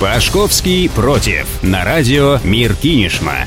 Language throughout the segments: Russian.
Пашковский против. На радио Мир Кинешма.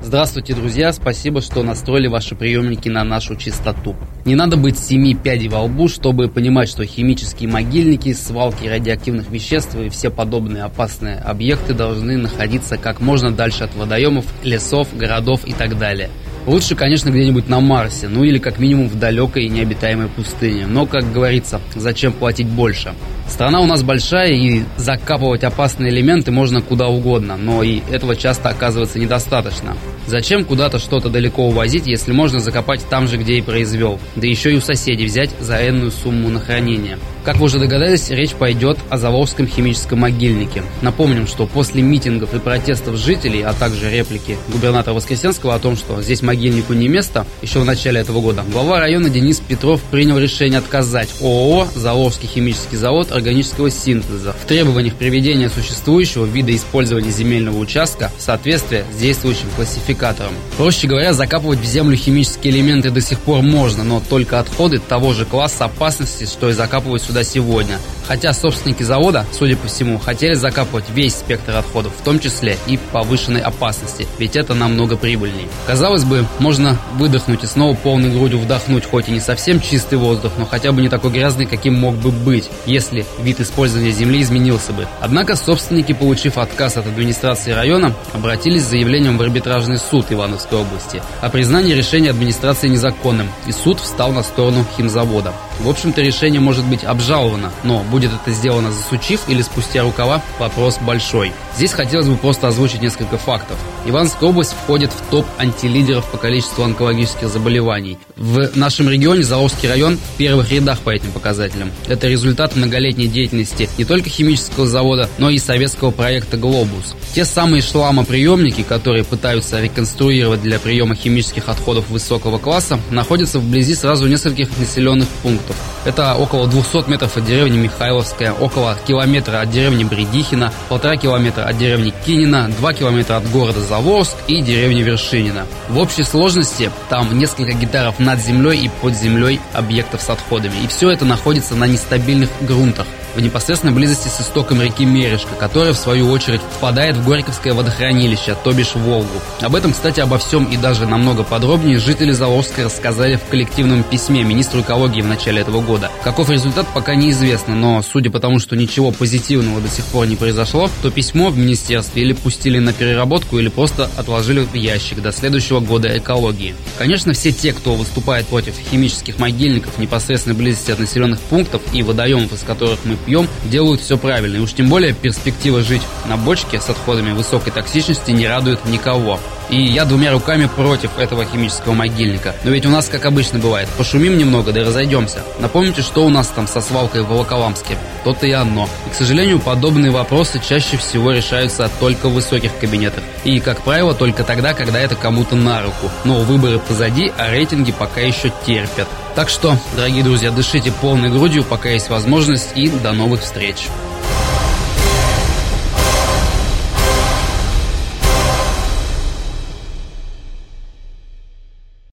Здравствуйте, друзья! Спасибо, что настроили ваши приемники на нашу частоту. Не надо быть семи пядей во лбу, чтобы понимать, что химические могильники, свалки радиоактивных веществ и все подобные опасные объекты должны находиться как можно дальше от водоемов, лесов, городов и так далее. Лучше, конечно, где-нибудь на Марсе, ну или как минимум в далекой и необитаемой пустыне. Но, как говорится, зачем платить больше? Страна у нас большая, и закапывать опасные элементы можно куда угодно, но и этого часто оказывается недостаточно. Зачем куда-то что-то далеко увозить, если можно закопать там же, где и произвел? Да еще и у соседей взять за энную сумму на хранение. Как вы уже догадались, речь пойдет о Заволжском химическом могильнике. Напомним, что после митингов и протестов жителей, а также реплики губернатора Воскресенского о том, что здесь могильнику не место, еще в начале этого года, глава района Денис Петров принял решение отказать ООО «Заволжский химический завод» органического синтеза в требованиях приведения существующего вида использования земельного участка в соответствие с действующим классификатором. Проще говоря, закапывать в землю химические элементы до сих пор можно, но только отходы того же класса опасности, что и закапывать сюда сегодня. Хотя собственники завода, судя по всему, хотели закапывать весь спектр отходов, в том числе и повышенной опасности, ведь это намного прибыльнее. Казалось бы, можно выдохнуть и снова полной грудью вдохнуть, хоть и не совсем чистый воздух, но хотя бы не такой грязный, каким мог бы быть, если вид использования земли изменился бы. Однако собственники, получив отказ от администрации района, обратились с заявлением в арбитражный суд Ивановской области о признании решения администрации незаконным, и суд встал на сторону химзавода. В общем-то, решение может быть обжаловано, но будет это сделано засучив или спустя рукава, вопрос большой. Здесь хотелось бы просто озвучить несколько фактов. Ивановская область входит в топ антилидеров по количеству онкологических заболеваний. В нашем регионе Заорский район в первых рядах по этим показателям. Это результат многолетней деятельности не только химического завода, но и советского проекта «Глобус». Те самые шламоприемники, которые пытаются реконструировать для приема химических отходов высокого класса, находятся вблизи сразу нескольких населенных пунктов. Это около 200 метров от деревни Михайловская, около километра от деревни Бредихина, полтора километра от деревни Кинина, два километра от города Заволжск и деревни Вершинина. В общей сложности там несколько гектаров над землей и под землей объектов с отходами. И все это находится на нестабильных грунтах в непосредственной близости с истоком реки Мережка, которая, в свою очередь, впадает в Горьковское водохранилище, то бишь Волгу. Об этом, кстати, обо всем и даже намного подробнее жители Заволжска рассказали в коллективном письме министру экологии в начале этого года. Каков результат, пока неизвестно, но судя по тому, что ничего позитивного до сих пор не произошло, то письмо в министерстве или пустили на переработку, или просто отложили в ящик до следующего года экологии. Конечно, все те, кто выступает против химических могильников в непосредственной близости от населенных пунктов и водоемов, из которых мы пьем, делают все правильно. И уж тем более перспектива жить на бочке с отходами высокой токсичности не радует никого. И я двумя руками против этого химического могильника. Но ведь у нас, как обычно бывает, пошумим немного, да и разойдемся. Напомните, что у нас там со свалкой в Волоколамске? То-то и оно. И, к сожалению, подобные вопросы чаще всего решаются только в высоких кабинетах. И, как правило, только тогда, когда это кому-то на руку. Но выборы позади, а рейтинги пока еще терпят. Так что, дорогие друзья, дышите полной грудью, пока есть возможность, и до новых встреч.